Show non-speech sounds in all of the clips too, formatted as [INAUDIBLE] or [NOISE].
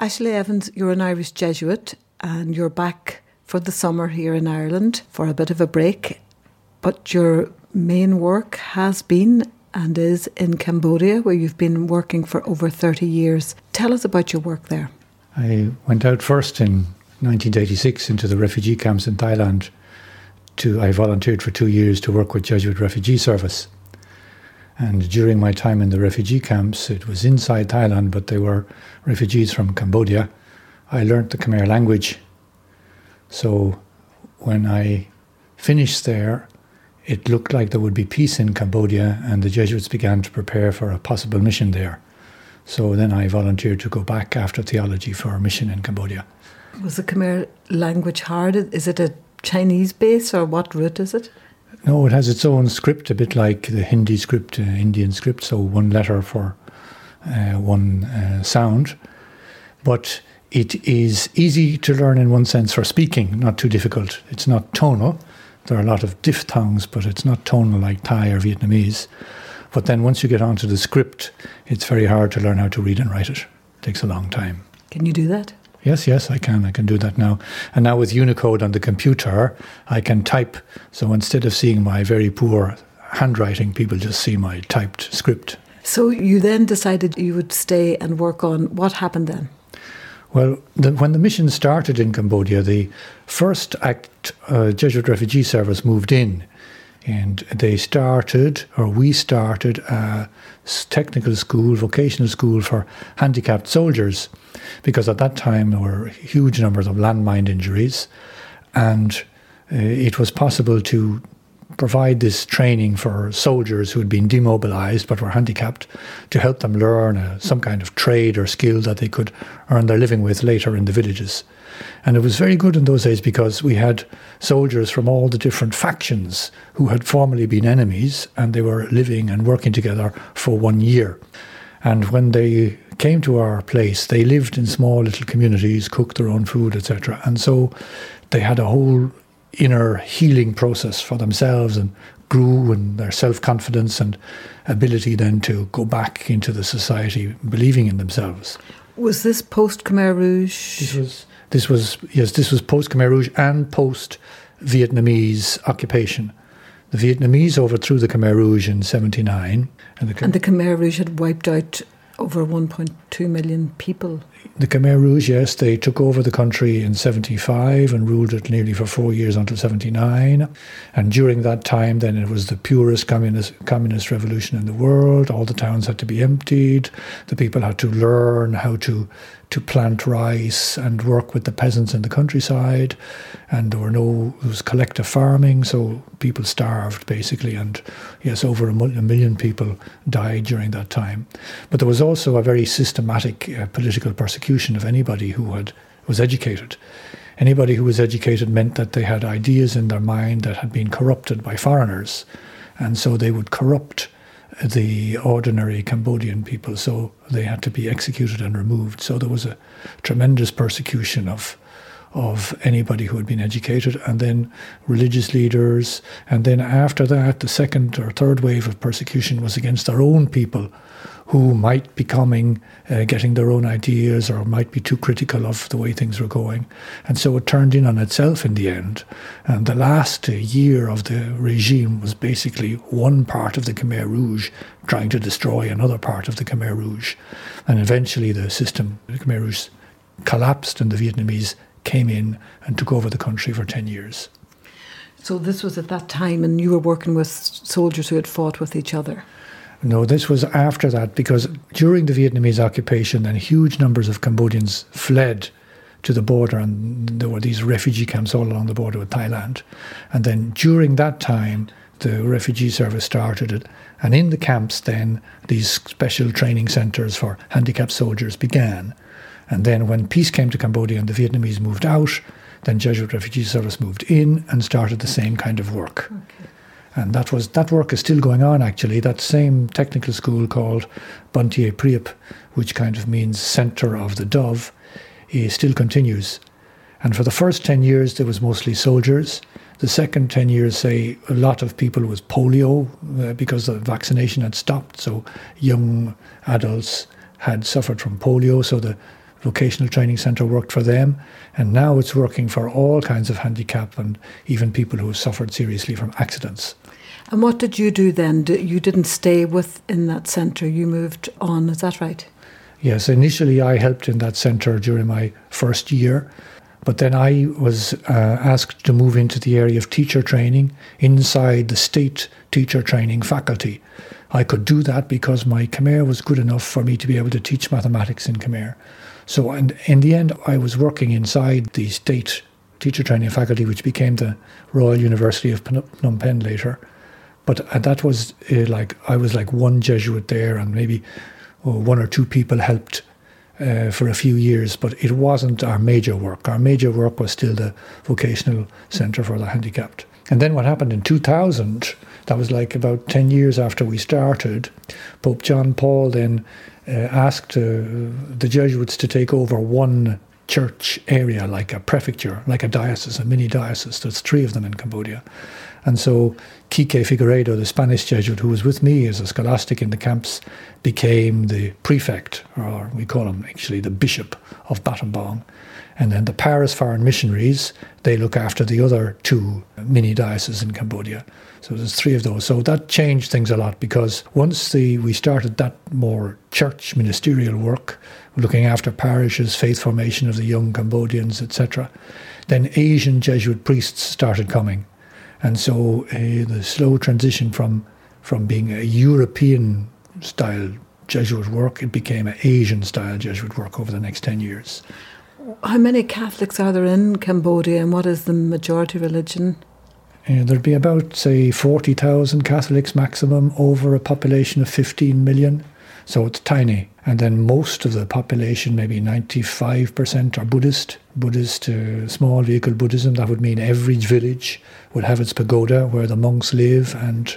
Ashley Evans, you're an Irish Jesuit and you're back for the summer here in Ireland for a bit of a break. But your main work has been and is in Cambodia, where you've been working for over 30 years. Tell us about your work there. I went out first in 1986 into the refugee camps in Thailand. To, I volunteered for two years to work with Jesuit Refugee Service. And during my time in the refugee camps, it was inside Thailand, but they were refugees from Cambodia. I learnt the Khmer language. So when I finished there, it looked like there would be peace in Cambodia, and the Jesuits began to prepare for a possible mission there. So then I volunteered to go back after theology for a mission in Cambodia. Was the Khmer language hard? Is it a Chinese base, or what root is it? No, it has its own script, a bit like the Hindi script, uh, Indian script, so one letter for uh, one uh, sound. But it is easy to learn in one sense for speaking, not too difficult. It's not tonal, there are a lot of diphthongs, but it's not tonal like Thai or Vietnamese. But then once you get onto the script, it's very hard to learn how to read and write it. It takes a long time. Can you do that? Yes, yes, I can. I can do that now. And now with Unicode on the computer, I can type. So instead of seeing my very poor handwriting, people just see my typed script. So you then decided you would stay and work on what happened then? Well, the, when the mission started in Cambodia, the first act uh, Jesuit Refugee Service moved in, and they started, or we started, a technical school, vocational school for handicapped soldiers, because at that time there were huge numbers of landmine injuries, and uh, it was possible to provide this training for soldiers who had been demobilized but were handicapped to help them learn uh, some kind of trade or skill that they could earn their living with later in the villages. And it was very good in those days because we had soldiers from all the different factions who had formerly been enemies and they were living and working together for one year. And when they came to our place, they lived in small little communities, cooked their own food, etc. And so they had a whole inner healing process for themselves and grew in their self confidence and ability then to go back into the society believing in themselves. Was this post Khmer Rouge? This was this was yes, this was post Khmer Rouge and post Vietnamese occupation. The Vietnamese overthrew the Khmer Rouge in '79, and the, and the Khmer Rouge had wiped out over 1.2 million people. The Khmer Rouge, yes, they took over the country in 75 and ruled it nearly for four years until 79. And during that time, then it was the purest communist, communist revolution in the world. All the towns had to be emptied. The people had to learn how to to plant rice and work with the peasants in the countryside. And there were no, it was collective farming, so people starved basically. And yes, over a million people died during that time. But there was also a very systematic uh, political persecution of anybody who had was educated. Anybody who was educated meant that they had ideas in their mind that had been corrupted by foreigners. And so they would corrupt the ordinary Cambodian people, so they had to be executed and removed. So there was a tremendous persecution of of anybody who had been educated, and then religious leaders, and then after that, the second or third wave of persecution was against their own people who might be coming, uh, getting their own ideas, or might be too critical of the way things were going. And so it turned in on itself in the end. And the last uh, year of the regime was basically one part of the Khmer Rouge trying to destroy another part of the Khmer Rouge. And eventually the system, the Khmer Rouge, collapsed, and the Vietnamese came in and took over the country for 10 years. So this was at that time, and you were working with soldiers who had fought with each other? No, this was after that because during the Vietnamese occupation, then huge numbers of Cambodians fled to the border, and there were these refugee camps all along the border with Thailand. And then during that time, the refugee service started it, and in the camps, then these special training centres for handicapped soldiers began. And then when peace came to Cambodia and the Vietnamese moved out, then Jesuit Refugee Service moved in and started the same kind of work. Okay. And that was that work is still going on actually. That same technical school called Banteay Prieb, which kind of means centre of the dove, still continues. And for the first 10 years, there was mostly soldiers. The second 10 years, say, a lot of people was polio uh, because the vaccination had stopped. So young adults had suffered from polio. So the vocational training centre worked for them, and now it's working for all kinds of handicap and even people who have suffered seriously from accidents. And what did you do then? You didn't stay within that centre, you moved on, is that right? Yes, initially I helped in that centre during my first year, but then I was uh, asked to move into the area of teacher training inside the state teacher training faculty. I could do that because my Khmer was good enough for me to be able to teach mathematics in Khmer. So in, in the end, I was working inside the state teacher training faculty, which became the Royal University of Phnom Penh later. But uh, that was uh, like, I was like one Jesuit there, and maybe oh, one or two people helped uh, for a few years, but it wasn't our major work. Our major work was still the vocational centre for the handicapped. And then what happened in 2000, that was like about 10 years after we started, Pope John Paul then uh, asked uh, the Jesuits to take over one church area, like a prefecture, like a diocese, a mini diocese. There's three of them in Cambodia. And so Quique Figaredo, the Spanish Jesuit who was with me as a scholastic in the camps, became the prefect, or we call him actually the bishop of Battambang. And then the Paris Foreign Missionaries, they look after the other two mini dioceses in Cambodia. So there's three of those. So that changed things a lot because once the, we started that more church ministerial work, looking after parishes, faith formation of the young Cambodians, etc., then Asian Jesuit priests started coming. And so uh, the slow transition from, from being a European style Jesuit work, it became an Asian style Jesuit work over the next 10 years. How many Catholics are there in Cambodia and what is the majority religion? Uh, there'd be about, say, 40,000 Catholics maximum over a population of 15 million. So it's tiny. And then most of the population, maybe 95%, are Buddhist. Buddhist, uh, small vehicle Buddhism. That would mean every village would have its pagoda where the monks live and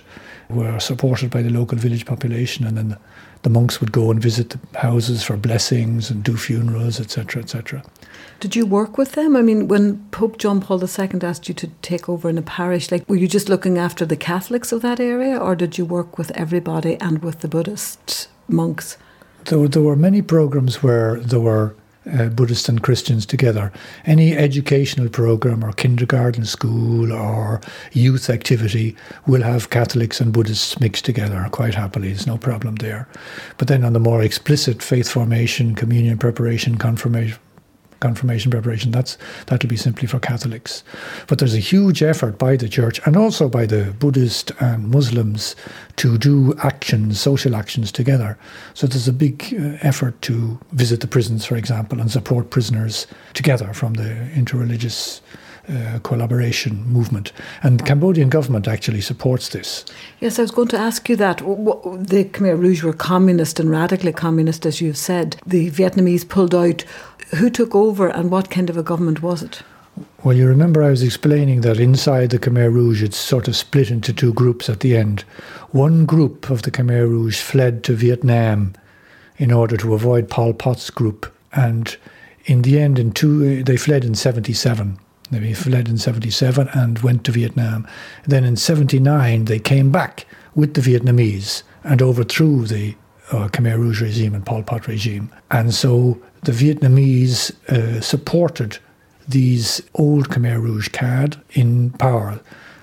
were supported by the local village population. And then the, the monks would go and visit the houses for blessings and do funerals, etc., etc. Did you work with them? I mean, when Pope John Paul II asked you to take over in a parish, like were you just looking after the Catholics of that area, or did you work with everybody and with the Buddhist monks? There, there were many programs where there were uh, Buddhists and Christians together. Any educational program or kindergarten school or youth activity will have Catholics and Buddhists mixed together quite happily. There's no problem there. But then on the more explicit faith formation, communion preparation, confirmation, confirmation preparation. That's that'll be simply for Catholics. But there's a huge effort by the church and also by the Buddhist and Muslims to do actions, social actions together. So there's a big uh, effort to visit the prisons, for example, and support prisoners together from the interreligious uh, collaboration movement. And the Cambodian government actually supports this. Yes, I was going to ask you that. The Khmer Rouge were communist and radically communist, as you've said. The Vietnamese pulled out. Who took over and what kind of a government was it? Well, you remember I was explaining that inside the Khmer Rouge it's sort of split into two groups at the end. One group of the Khmer Rouge fled to Vietnam in order to avoid Pol Pot's group. And in the end, in two, they fled in 77 they fled in 77 and went to Vietnam. Then in 79, they came back with the Vietnamese and overthrew the uh, Khmer Rouge regime and Pol Pot regime. And so the Vietnamese uh, supported these old Khmer Rouge cad in power.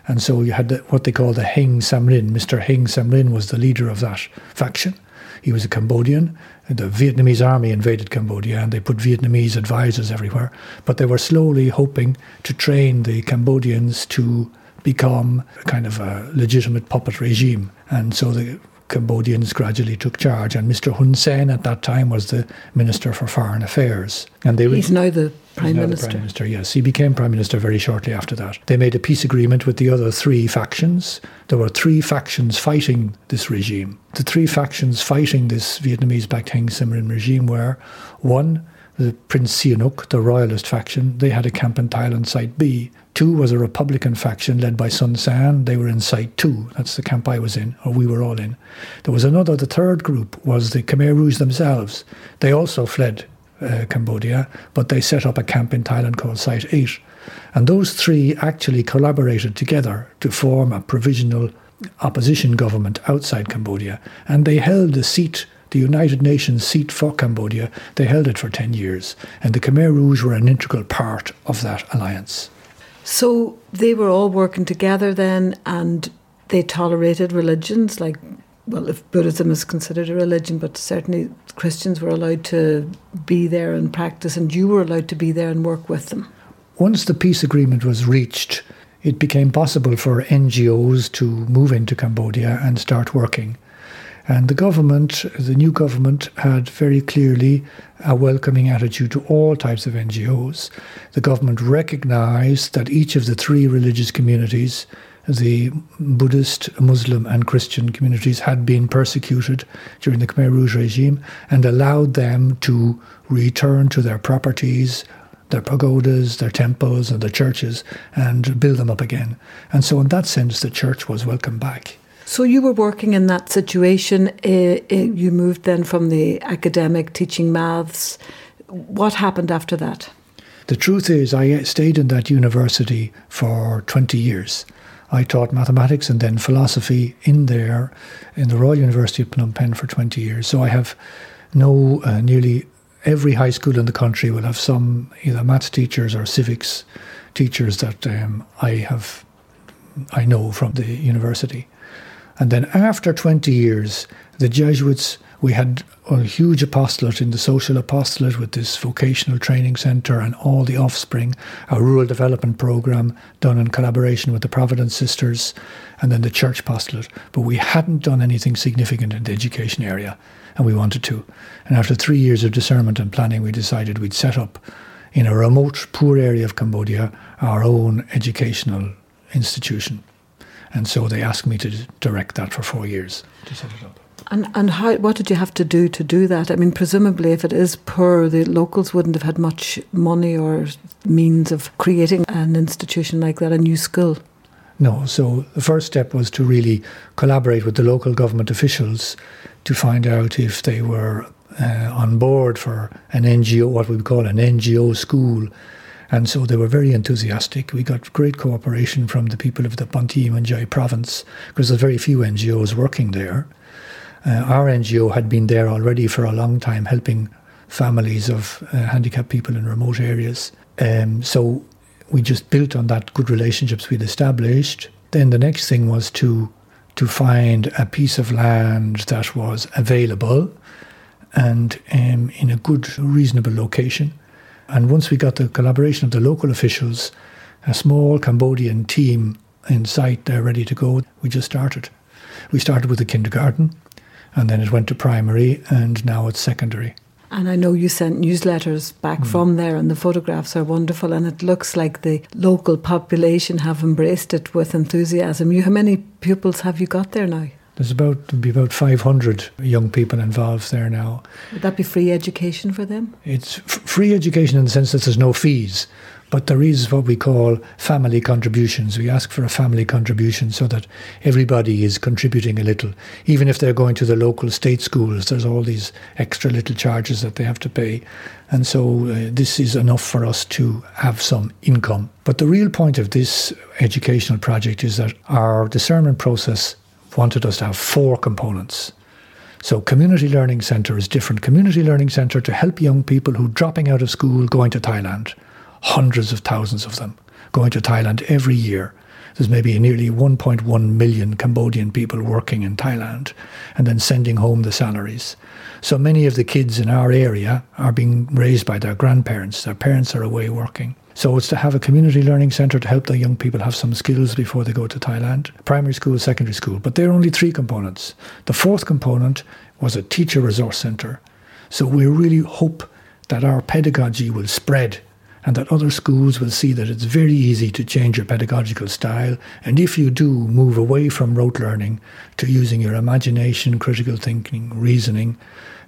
And so you had the, what they call the Heng Samrin. Mr. Heng Samrin was the leader of that faction. He was a Cambodian. The Vietnamese army invaded Cambodia and they put Vietnamese advisors everywhere. But they were slowly hoping to train the Cambodians to become a kind of a legitimate puppet regime. And so the Cambodians gradually took charge, and Mr. Hun Sen at that time was the Minister for Foreign Affairs. And they he's now the Prime Minister. Prime Minister, yes, he became Prime Minister very shortly after that. They made a peace agreement with the other three factions. There were three factions fighting this regime. The three factions fighting this Vietnamese-backed Heng Samrin regime were one the Prince Sihanouk, the royalist faction, they had a camp in Thailand, Site B. Two was a Republican faction led by Son Sann. They were in Site 2. That's the camp I was in, or we were all in. There was another, the third group was the Khmer Rouge themselves. They also fled uh, Cambodia, but they set up a camp in Thailand called Site 8. And those three actually collaborated together to form a provisional opposition government outside Cambodia. And they held the seat the United Nations seat for Cambodia, they held it for 10 years. And the Khmer Rouge were an integral part of that alliance. So they were all working together then and they tolerated religions like well, if Buddhism is considered a religion, but certainly Christians were allowed to be there and practice, and you were allowed to be there and work with them. Once the peace agreement was reached, it became possible for NGOs to move into Cambodia and start working. And the government, the new government, had very clearly a welcoming attitude to all types of NGOs. The government recognized that each of the three religious communities, the Buddhist, Muslim, and Christian communities, had been persecuted during the Khmer Rouge regime and allowed them to return to their properties, their pagodas, their temples, and their churches and build them up again. And so, in that sense, the church was welcome back. So you were working in that situation. Uh, uh, you moved then from the academic teaching maths. What happened after that? The truth is, I stayed in that university for 20 years. I taught mathematics and then philosophy in there, in the Royal University of Phnom Penh for 20 years. So I have no, uh, nearly every high school in the country will have some either maths teachers or civics teachers that um, I have, I know from the university. And then after 20 years, the Jesuits, we had a huge apostolate in the social apostolate with this vocational training centre and all the offspring, a rural development programme done in collaboration with the Providence Sisters, and then the church apostolate. But we hadn't done anything significant in the education area, and we wanted to. And after three years of discernment and planning, we decided we'd set up in a remote, poor area of Cambodia our own educational institution. And so they asked me to direct that for four years to set it up. And and how what did you have to do to do that? I mean, presumably, if it is poor, the locals wouldn't have had much money or means of creating an institution like that, a new school. No. So the first step was to really collaborate with the local government officials to find out if they were uh, on board for an NGO, what we would call an NGO school and so they were very enthusiastic. We got great cooperation from the people of the Meanchey province because there's very few NGOs working there. Uh, our NGO had been there already for a long time, helping families of uh, handicapped people in remote areas. Um, so we just built on that good relationships we'd established. Then the next thing was to to find a piece of land that was available and um, in a good, reasonable location. And once we got the collaboration of the local officials, a small Cambodian team in sight there ready to go, we just started. We started with the kindergarten, and then it went to primary, and now it's secondary. And I know you sent newsletters back mm. from there, and the photographs are wonderful. And it looks like the local population have embraced it with enthusiasm. You, how many pupils have you got there now? There's about be about 500 young people involved there now. Would that be free education for them? It's f- free education in the sense that there's no fees, but there is what we call family contributions. We ask for a family contribution so that everybody is contributing a little. Even if they're going to the local state schools, there's all these extra little charges that they have to pay. And so uh, this is enough for us to have some income. But the real point of this educational project is that our discernment process wanted us to have four components. So, Community Learning Centre is different. Community Learning Centre to help young people who are dropping out of school going to Thailand. Hundreds of thousands of them going to Thailand every year. There's maybe nearly 1.1 million Cambodian people working in Thailand and then sending home the salaries. So many of the kids in our area are being raised by their grandparents. Their parents are away working. So it's to have a community learning centre to help the young people have some skills before they go to Thailand, primary school, secondary school. But there are only three components. The fourth component was a teacher resource centre. So we really hope that our pedagogy will spread and that other schools will see that it's very easy to change your pedagogical style. And if you do move away from rote learning to using your imagination, critical thinking, reasoning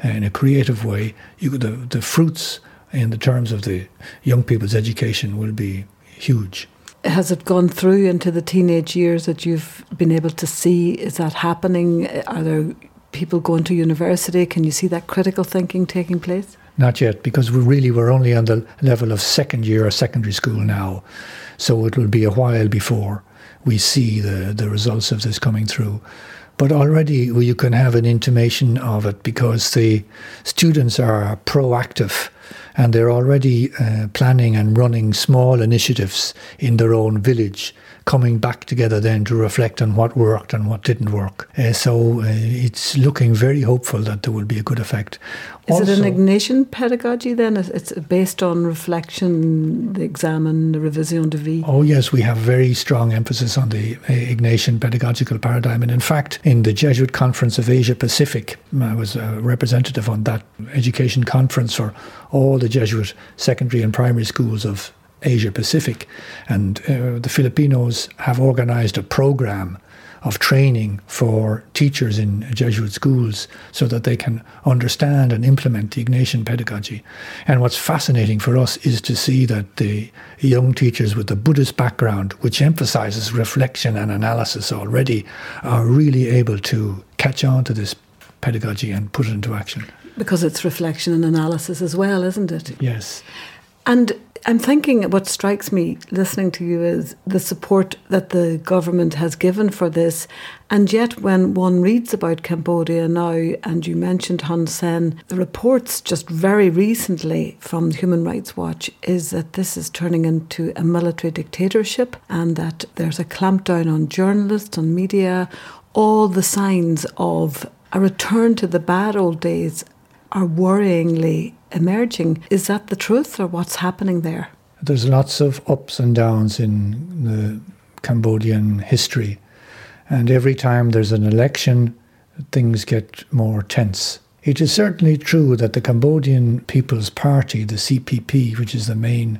uh, in a creative way, you, the, the fruits in the terms of the young people's education will be huge. Has it gone through into the teenage years that you've been able to see? Is that happening? Are there people going to university? Can you see that critical thinking taking place? Not yet, because we really we're only on the level of second year or secondary school now. So it will be a while before we see the, the results of this coming through. But already you can have an intimation of it because the students are proactive and they're already uh, planning and running small initiatives in their own village coming back together then to reflect on what worked and what didn't work. Uh, so uh, it's looking very hopeful that there will be a good effect. Is also, it an Ignatian pedagogy then? It's based on reflection, the examen, the revision de vie? Oh, yes, we have very strong emphasis on the uh, Ignatian pedagogical paradigm. And in fact, in the Jesuit Conference of Asia Pacific, I was a representative on that education conference for all the Jesuit secondary and primary schools of Asia Pacific. And uh, the Filipinos have organized a program of training for teachers in Jesuit schools so that they can understand and implement the Ignatian pedagogy. And what's fascinating for us is to see that the young teachers with the Buddhist background, which emphasizes reflection and analysis already, are really able to catch on to this pedagogy and put it into action. Because it's reflection and analysis as well, isn't it? Yes. And I'm thinking what strikes me listening to you is the support that the government has given for this. And yet, when one reads about Cambodia now, and you mentioned Hun Sen, the reports just very recently from Human Rights Watch is that this is turning into a military dictatorship and that there's a clampdown on journalists, on media. All the signs of a return to the bad old days are worryingly emerging. Is that the truth or what's happening there? There's lots of ups and downs in the Cambodian history. And every time there's an election, things get more tense. It is certainly true that the Cambodian People's Party, the CPP, which is the main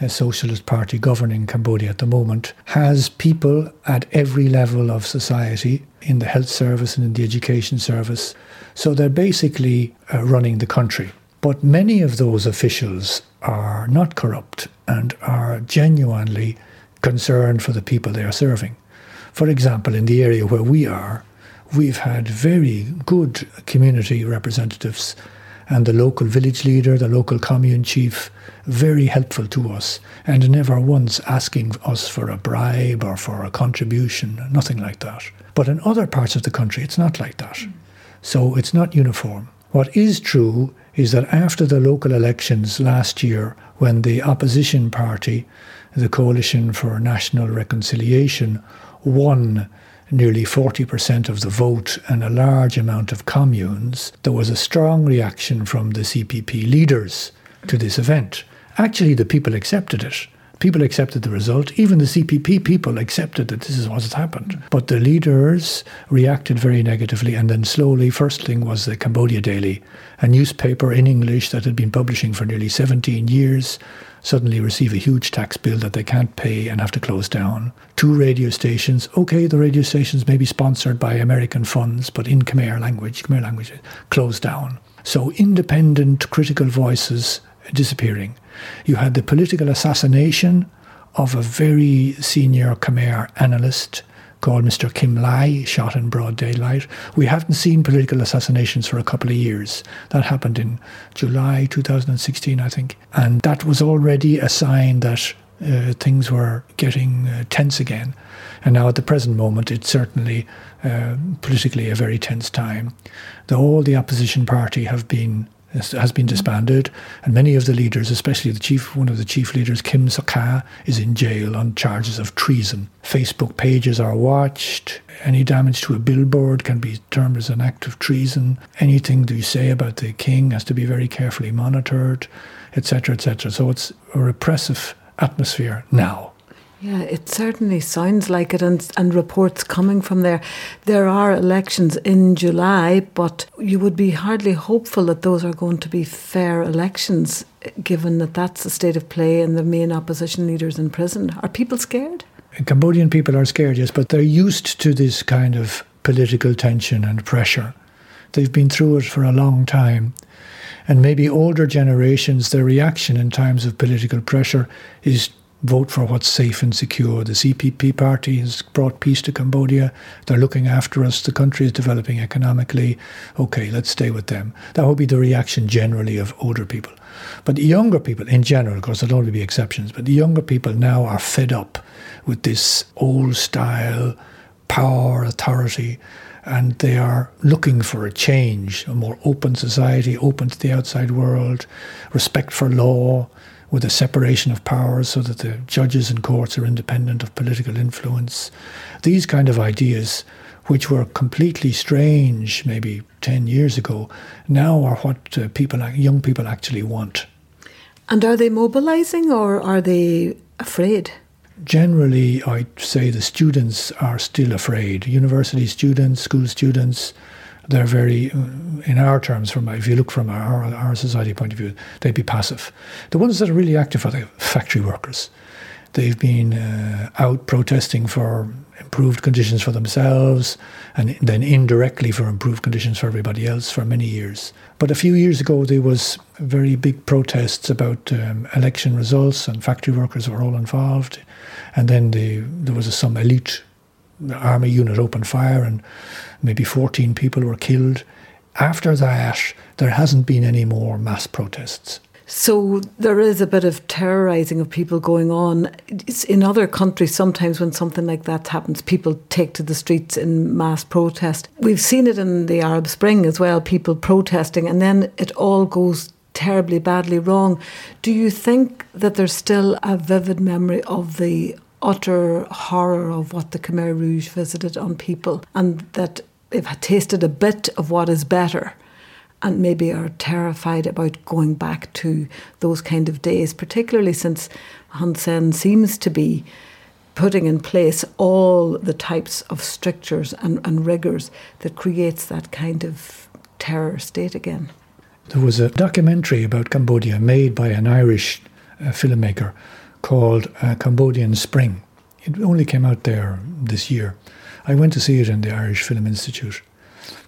uh, socialist party governing Cambodia at the moment, has people at every level of society in the health service and in the education service. So they're basically uh, running the country. But many of those officials are not corrupt and are genuinely concerned for the people they are serving. For example, in the area where we are, we've had very good community representatives and the local village leader, the local commune chief, very helpful to us and never once asking us for a bribe or for a contribution, nothing like that. But in other parts of the country, it's not like that. So it's not uniform. What is true is that after the local elections last year, when the opposition party, the Coalition for National Reconciliation, won nearly 40% of the vote and a large amount of communes, there was a strong reaction from the CPP leaders to this event. Actually, the people accepted it. People accepted the result. Even the CPP people accepted that this is what has happened. But the leaders reacted very negatively. And then slowly, first thing was the Cambodia Daily, a newspaper in English that had been publishing for nearly 17 years, suddenly receive a huge tax bill that they can't pay and have to close down. Two radio stations. Okay, the radio stations may be sponsored by American funds, but in Khmer language, Khmer language, closed down. So independent critical voices disappearing. You had the political assassination of a very senior Khmer analyst called Mr. Kem Ley, shot in broad daylight. We haven't seen political assassinations for a couple of years. That happened in July 2016, I think. And that was already a sign that uh, things were getting uh, tense again. And now, at the present moment, it's certainly uh, politically a very tense time. The, all the opposition party have been has been disbanded, and many of the leaders, especially the chief, one of the chief leaders, Kem Sokha, is in jail on charges of treason. Facebook pages are watched. Any damage to a billboard can be termed as an act of treason. Anything you say about the king has to be very carefully monitored, etc., etc. So it's a repressive atmosphere now. Yeah, it certainly sounds like it, and, and reports coming from there. There are elections in July, but you would be hardly hopeful that those are going to be fair elections, given that that's the state of play and the main opposition leaders in prison. Are people scared? Cambodian people are scared, yes, but they're used to this kind of political tension and pressure. They've been through it for a long time. And maybe older generations, their reaction in times of political pressure is vote for what's safe and secure. The CPP party has brought peace to Cambodia. They're looking after us. The country is developing economically. Okay, let's stay with them. That would be the reaction generally of older people. But the younger people, in general, of course, there'll only be exceptions, but the younger people now are fed up with this old style power, authority, and they are looking for a change, a more open society, open to the outside world, respect for law, with a separation of powers so that the judges and courts are independent of political influence. These kind of ideas, which were completely strange maybe 10 years ago, now are what uh, people, young people actually want. And are they mobilizing or are they afraid? Generally, I'd say the students are still afraid. University students, school students, they're very, uh, in our terms, from if you look from our, our society point of view, they'd be passive. The ones that are really active are the factory workers. They've been uh, out protesting for improved conditions for themselves and then indirectly for improved conditions for everybody else for many years. But a few years ago, there was very big protests about um, election results, and factory workers were all involved. And then the, there was some elite army unit opened fire, and maybe 14 people were killed. After that, there hasn't been any more mass protests. So there is a bit of terrorizing of people going on. It's in other countries, sometimes when something like that happens, people take to the streets in mass protest. We've seen it in the Arab Spring as well, people protesting, and then it all goes terribly badly wrong. Do you think that there's still a vivid memory of the utter horror of what the Khmer Rouge visited on people and that they've tasted a bit of what is better? and maybe are terrified about going back to those kind of days, particularly since Hun Sen seems to be putting in place all the types of strictures and, and rigours that creates that kind of terror state again. There was a documentary about Cambodia made by an Irish uh, filmmaker called uh, Cambodian Spring. It only came out there this year. I went to see it in the Irish Film Institute.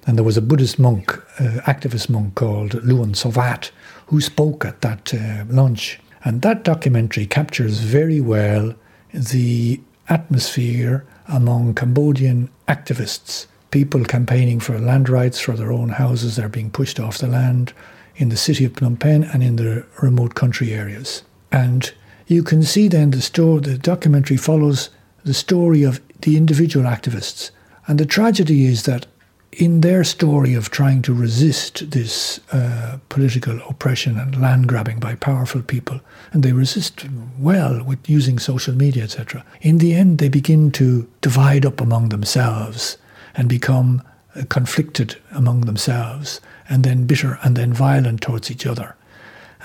And there was a Buddhist monk, uh, activist monk called Luon Sovath, who spoke at that uh, lunch. And that documentary captures very well the atmosphere among Cambodian activists, people campaigning for land rights for their own houses. They're being pushed off the land in the city of Phnom Penh and in the remote country areas. And you can see then the story, the documentary follows the story of the individual activists. And the tragedy is that in their story of trying to resist this uh, political oppression and land grabbing by powerful people, and they resist well with using social media, etc., in the end they begin to divide up among themselves and become uh, conflicted among themselves, and then bitter and then violent towards each other.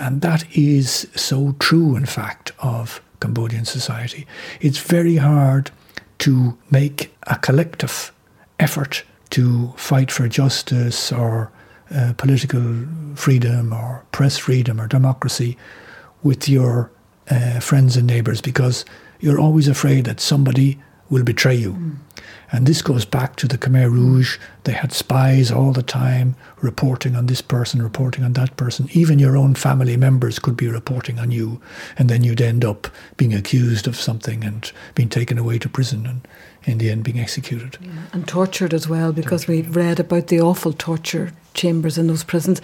And that is so true, in fact, of Cambodian society. It's very hard to make a collective effort to fight for justice or uh, political freedom or press freedom or democracy with your uh, friends and neighbours because you're always afraid that somebody will betray you. Mm. And this goes back to the Khmer Rouge. They had spies all the time reporting on this person, reporting on that person. Even your own family members could be reporting on you. And then you'd end up being accused of something and being taken away to prison and in the end being executed. Yeah. And tortured as well, because tortured. we read about the awful torture chambers in those prisons.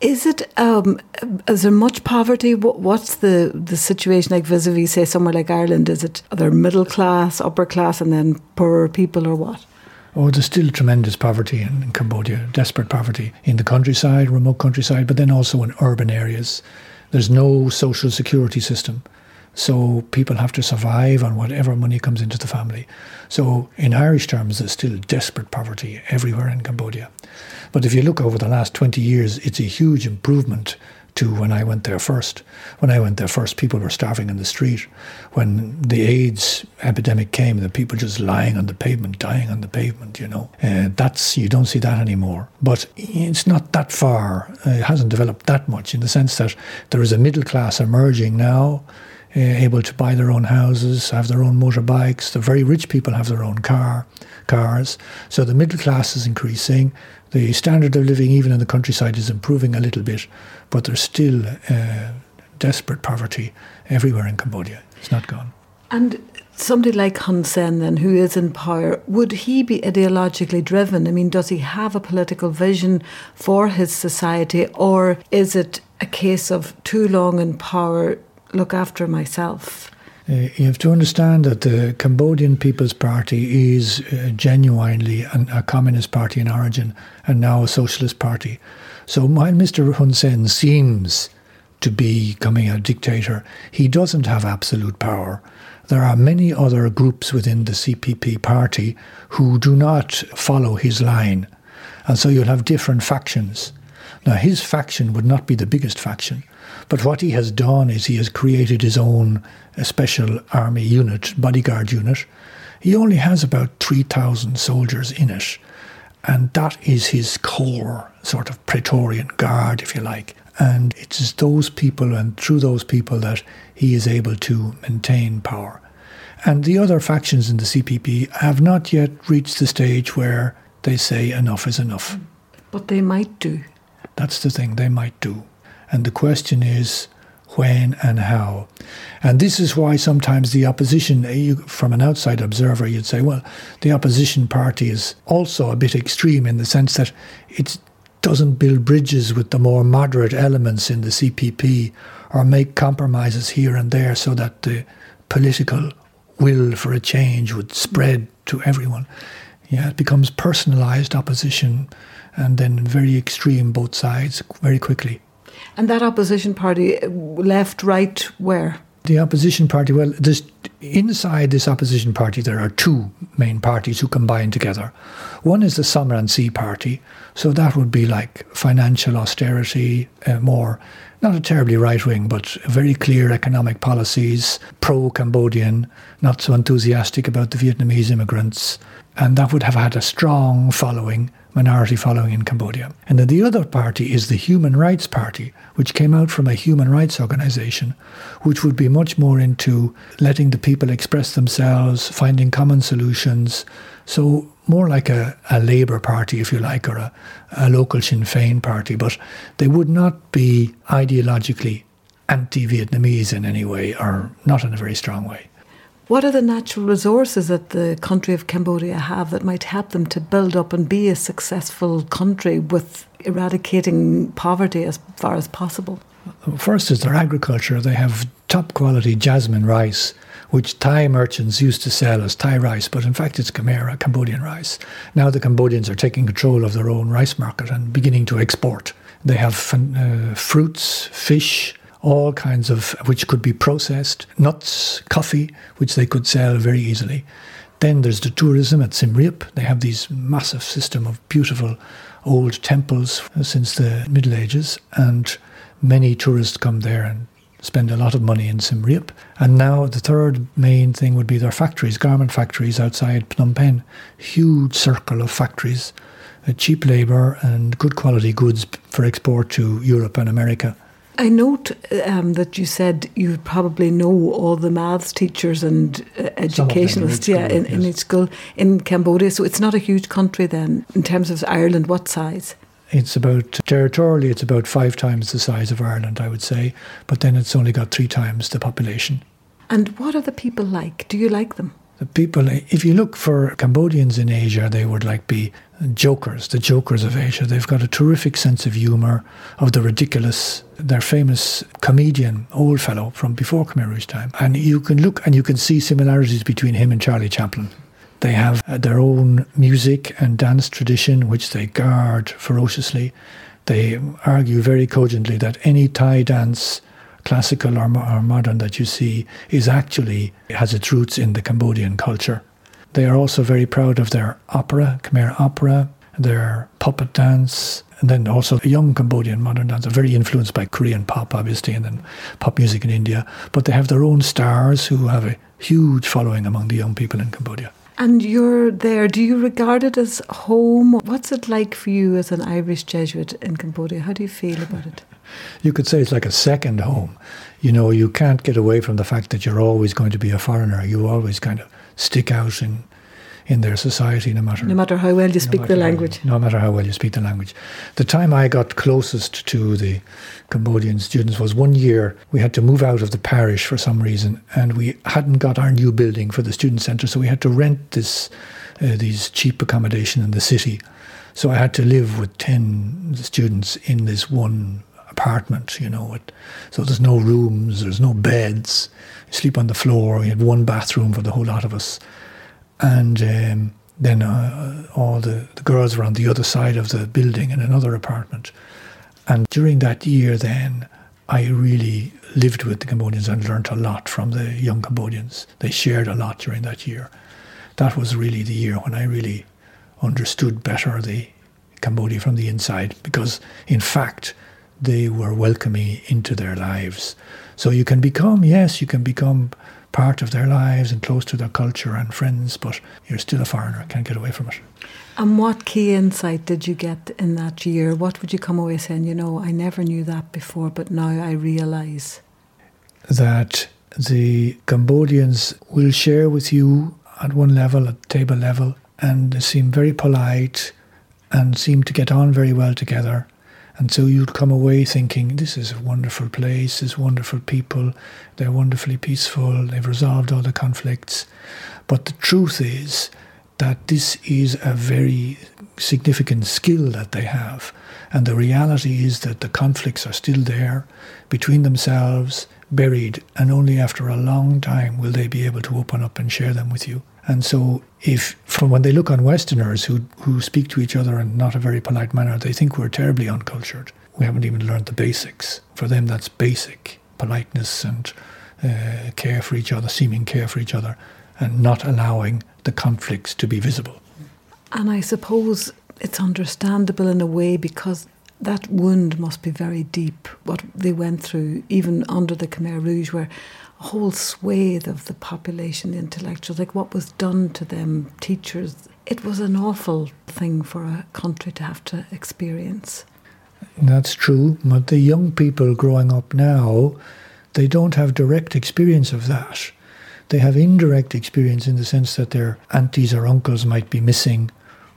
Is it? Um, is there much poverty? What's the the situation like vis-a-vis, say, somewhere like Ireland? Is it are there middle class, upper class, and then poorer people, or what? Oh, there's still tremendous poverty in, in Cambodia, desperate poverty in the countryside, remote countryside, but then also in urban areas. There's no social security system. So people have to survive on whatever money comes into the family. So in Irish terms, there's still desperate poverty everywhere in Cambodia. But if you look over the last 20 years, it's a huge improvement to when I went there first. When I went there first, people were starving in the street. When the AIDS epidemic came, the people just lying on the pavement, dying on the pavement, you know. Uh, that's, you don't see that anymore. But it's not that far. It hasn't developed that much in the sense that there is a middle class emerging now uh, able to buy their own houses, have their own motorbikes. The very rich people have their own car, cars. So the middle class is increasing. The standard of living, even in the countryside, is improving a little bit, but there's still uh, desperate poverty everywhere in Cambodia. It's not gone. And somebody like Hun Sen, then, who is in power, would he be ideologically driven? I mean, does he have a political vision for his society, or is it a case of too long in power, look after myself. Uh, you have to understand that the Cambodian People's Party is uh, genuinely an, a communist party in origin and now a socialist party. So while Mr. Hun Sen seems to be becoming a dictator, he doesn't have absolute power. There are many other groups within the CPP party who do not follow his line. And so you'll have different factions. Now, his faction would not be the biggest faction, but what he has done is he has created his own uh, special army unit, bodyguard unit. He only has about 3,000 soldiers in it. And that is his core sort of Praetorian guard, if you like. And it's those people and through those people that he is able to maintain power. And the other factions in the CPP have not yet reached the stage where they say enough is enough. But they might do. That's the thing, they might do. And the question is when and how. And this is why sometimes the opposition, eh, you, from an outside observer, you'd say, well, the opposition party is also a bit extreme in the sense that it doesn't build bridges with the more moderate elements in the CPP or make compromises here and there so that the political will for a change would spread to everyone. Yeah, it becomes personalized opposition and then very extreme both sides very quickly. And that opposition party, left, right, where? The opposition party, well, this, inside this opposition party, there are two main parties who combine together. One is the Sam Rainsy party, so that would be like financial austerity, uh, more, not a terribly right wing, but very clear economic policies, pro Cambodian, not so enthusiastic about the Vietnamese immigrants. And that would have had a strong following minority following in Cambodia. And then the other party is the Human Rights Party, which came out from a human rights organization, which would be much more into letting the people express themselves, finding common solutions. So, more like a, a Labour Party, if you like, or a, a local Sinn Féin party, but they would not be ideologically anti Vietnamese in any way, or not in a very strong way. What are the natural resources that the country of Cambodia have that might help them to build up and be a successful country with eradicating poverty as far as possible? First is their agriculture. They have top quality jasmine rice, which Thai merchants used to sell as Thai rice, but in fact it's Khmer, Cambodian rice. Now the Cambodians are taking control of their own rice market and beginning to export. They have uh, fruits, fish, all kinds of which could be processed, nuts, coffee, which they could sell very easily. Then there's the tourism at Siem. They have these massive system of beautiful old temples since the Middle Ages, and many tourists come there and spend a lot of money in Siem. And now the third main thing would be their factories, garment factories outside Phnom Penh. Huge circle of factories, uh, cheap labour and good quality goods for export to Europe and America. I note um, that you said you probably know all the maths teachers and uh, educationalists, yeah, in, yes. in each school in Cambodia. So it's not a huge country then, in terms of Ireland. What size? It's about territorially, it's about five times the size of Ireland, I would say. But then it's only got three times the population. And what are the people like? Do you like them? The people, if you look for Cambodians in Asia, they would like be jokers, the jokers of Asia. They've got a terrific sense of humour, of the ridiculous. Their famous comedian, old fellow from before Khmer Rouge time. And you can look and you can see similarities between him and Charlie Chaplin. They have uh, their own music and dance tradition, which they guard ferociously. They argue very cogently that any Thai dance classical or, or modern that you see is actually has its roots in the Cambodian culture. They are also very proud of their opera, Khmer opera, their puppet dance, and then also young Cambodian modern dance are very influenced by Korean pop, obviously, and then pop music in India. But they have their own stars who have a huge following among the young people in Cambodia. And you're there. Do you regard it as home? What's it like for you as an Irish Jesuit in Cambodia? How do you feel about it? [LAUGHS] you could say it's like a second home. You know, you can't get away from the fact that you're always going to be a foreigner. You always kind of stick out in in their society, no matter no matter how well you speak the language. How, no matter how well you speak the language. The time I got closest to the Cambodian students was one year. We had to move out of the parish for some reason, and we hadn't got our new building for the student centre, so we had to rent this uh, these cheap accommodation in the city. So I had to live with ten students in this one apartment, you know. It, so there's no rooms, there's no beds. You sleep on the floor. We had one bathroom for the whole lot of us, and um, then uh, all the, the girls were on the other side of the building in another apartment. And during that year, then I really lived with the Cambodians and learnt a lot from the young Cambodians. They shared a lot during that year. That was really the year when I really understood better the Cambodia from the inside because, in fact, they were welcoming into their lives. So you can become, yes, you can become part of their lives and close to their culture and friends, but you're still a foreigner, can't get away from it. And what key insight did you get in that year? What would you come away saying, you know, I never knew that before, but now I realise? That the Cambodians will share with you at one level, at table level, and seem very polite and seem to get on very well together. And so you'd come away thinking, this is a wonderful place, this wonderful people, they're wonderfully peaceful, they've resolved all the conflicts. But the truth is that this is a very significant skill that they have. And the reality is that the conflicts are still there between themselves, buried, and only after a long time will they be able to open up and share them with you. And so, if from when they look on Westerners who, who speak to each other in not a very polite manner, they think we're terribly uncultured. We haven't even learned the basics. For them, that's basic politeness and uh, care for each other, seeming care for each other, and not allowing the conflicts to be visible. And I suppose it's understandable in a way because that wound must be very deep, what they went through, even under the Khmer Rouge, where whole swathe of the population, the intellectuals, like what was done to them, teachers. It was an awful thing for a country to have to experience. That's true, but the young people growing up now, they don't have direct experience of that. They have indirect experience in the sense that their aunties or uncles might be missing,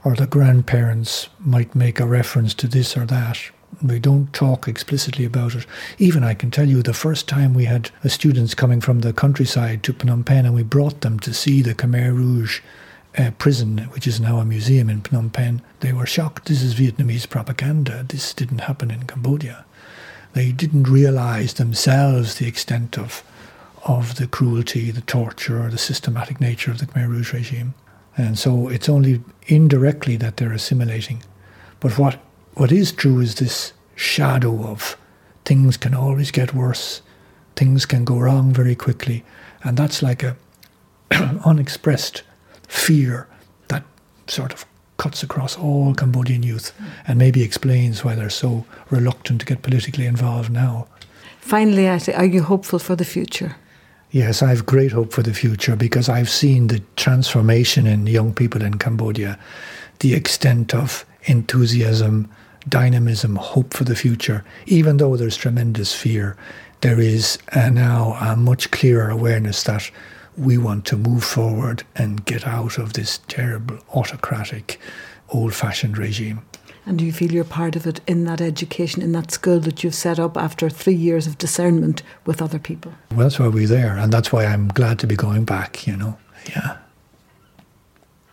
or the grandparents might make a reference to this or that. We don't talk explicitly about it. Even I can tell you the first time we had students coming from the countryside to Phnom Penh and we brought them to see the Khmer Rouge uh, prison, which is now a museum in Phnom Penh, they were shocked. This is Vietnamese propaganda. This didn't happen in Cambodia. They didn't realize themselves the extent of, of the cruelty, the torture, the systematic nature of the Khmer Rouge regime. And so it's only indirectly that they're assimilating. But what what is true is this shadow of things can always get worse, things can go wrong very quickly, and that's like a [CLEARS THROAT] unexpressed fear that sort of cuts across all Cambodian youth and maybe explains why they're so reluctant to get politically involved now. Finally, I say are you hopeful for the future? Yes, I have great hope for the future because I've seen the transformation in young people in Cambodia, the extent of enthusiasm, dynamism, hope for the future. Even though there's tremendous fear, there is uh, now a much clearer awareness that we want to move forward and get out of this terrible autocratic, old fashioned regime. And do you feel you're part of it in that education, in that school that you've set up after three years of discernment with other people? Well, that's why we're there, and that's why I'm glad to be going back, you know. Yeah.